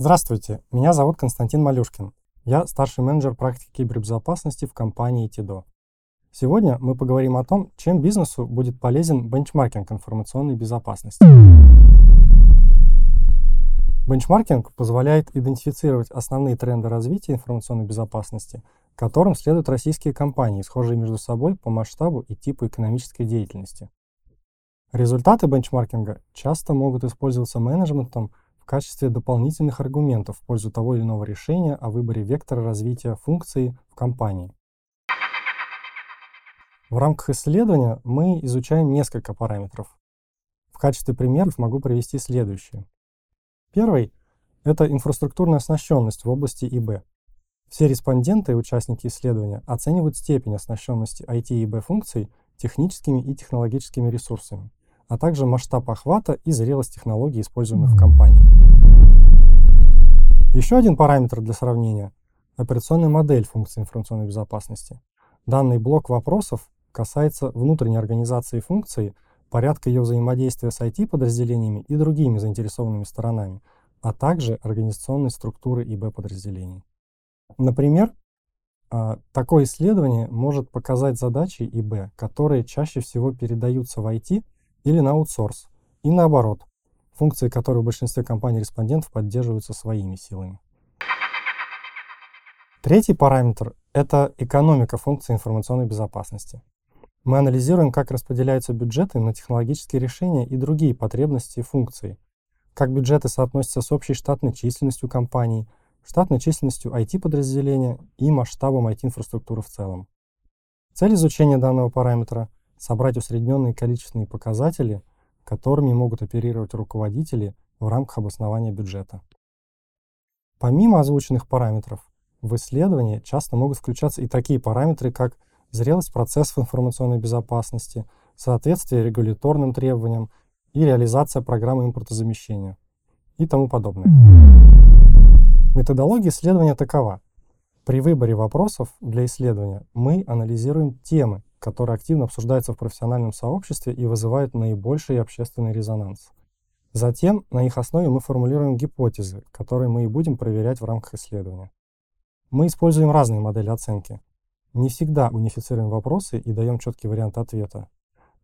Здравствуйте, меня зовут Константин Малюшкин. Я старший менеджер практики кибербезопасности в компании TIDO. Сегодня мы поговорим о том, чем бизнесу будет полезен бенчмаркинг информационной безопасности. Бенчмаркинг позволяет идентифицировать основные тренды развития информационной безопасности, которым следуют российские компании, схожие между собой по масштабу и типу экономической деятельности. Результаты бенчмаркинга часто могут использоваться менеджментом качестве дополнительных аргументов в пользу того или иного решения о выборе вектора развития функции в компании. В рамках исследования мы изучаем несколько параметров. В качестве примеров могу привести следующее. Первый – это инфраструктурная оснащенность в области ИБ. Все респонденты и участники исследования оценивают степень оснащенности IT и ИБ функций техническими и технологическими ресурсами, а также масштаб охвата и зрелость технологий, используемых в компании. Еще один параметр для сравнения – операционная модель функции информационной безопасности. Данный блок вопросов касается внутренней организации функции – порядка ее взаимодействия с IT-подразделениями и другими заинтересованными сторонами, а также организационной структуры ИБ-подразделений. Например, а, такое исследование может показать задачи ИБ, которые чаще всего передаются в IT или на аутсорс, и наоборот, функции, которые в большинстве компаний-респондентов поддерживаются своими силами. Третий параметр – это экономика функций информационной безопасности. Мы анализируем, как распределяются бюджеты на технологические решения и другие потребности и функции, как бюджеты соотносятся с общей штатной численностью компаний, штатной численностью IT-подразделения и масштабом IT-инфраструктуры в целом. Цель изучения данного параметра – собрать усредненные количественные показатели, которыми могут оперировать руководители в рамках обоснования бюджета. Помимо озвученных параметров, в исследовании часто могут включаться и такие параметры, как зрелость процессов информационной безопасности, соответствие регуляторным требованиям и реализация программы импортозамещения и тому подобное. Методология исследования такова. При выборе вопросов для исследования мы анализируем темы, которые активно обсуждаются в профессиональном сообществе и вызывают наибольший общественный резонанс. Затем на их основе мы формулируем гипотезы, которые мы и будем проверять в рамках исследования. Мы используем разные модели оценки. Не всегда унифицируем вопросы и даем четкий вариант ответа.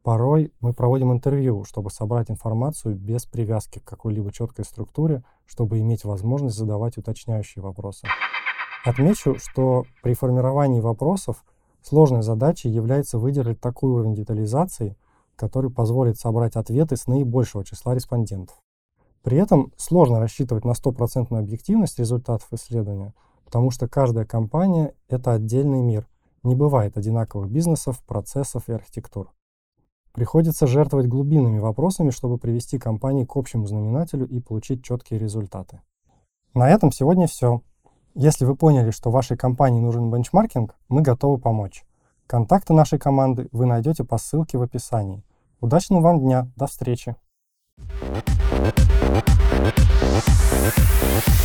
Порой мы проводим интервью, чтобы собрать информацию без привязки к какой-либо четкой структуре, чтобы иметь возможность задавать уточняющие вопросы. Отмечу, что при формировании вопросов сложной задачей является выделить такой уровень детализации, который позволит собрать ответы с наибольшего числа респондентов. При этом сложно рассчитывать на стопроцентную объективность результатов исследования, потому что каждая компания — это отдельный мир, не бывает одинаковых бизнесов, процессов и архитектур. Приходится жертвовать глубинными вопросами, чтобы привести компании к общему знаменателю и получить четкие результаты. На этом сегодня все. Если вы поняли, что вашей компании нужен бенчмаркинг, мы готовы помочь. Контакты нашей команды вы найдете по ссылке в описании. Удачного вам дня, до встречи! Thank you.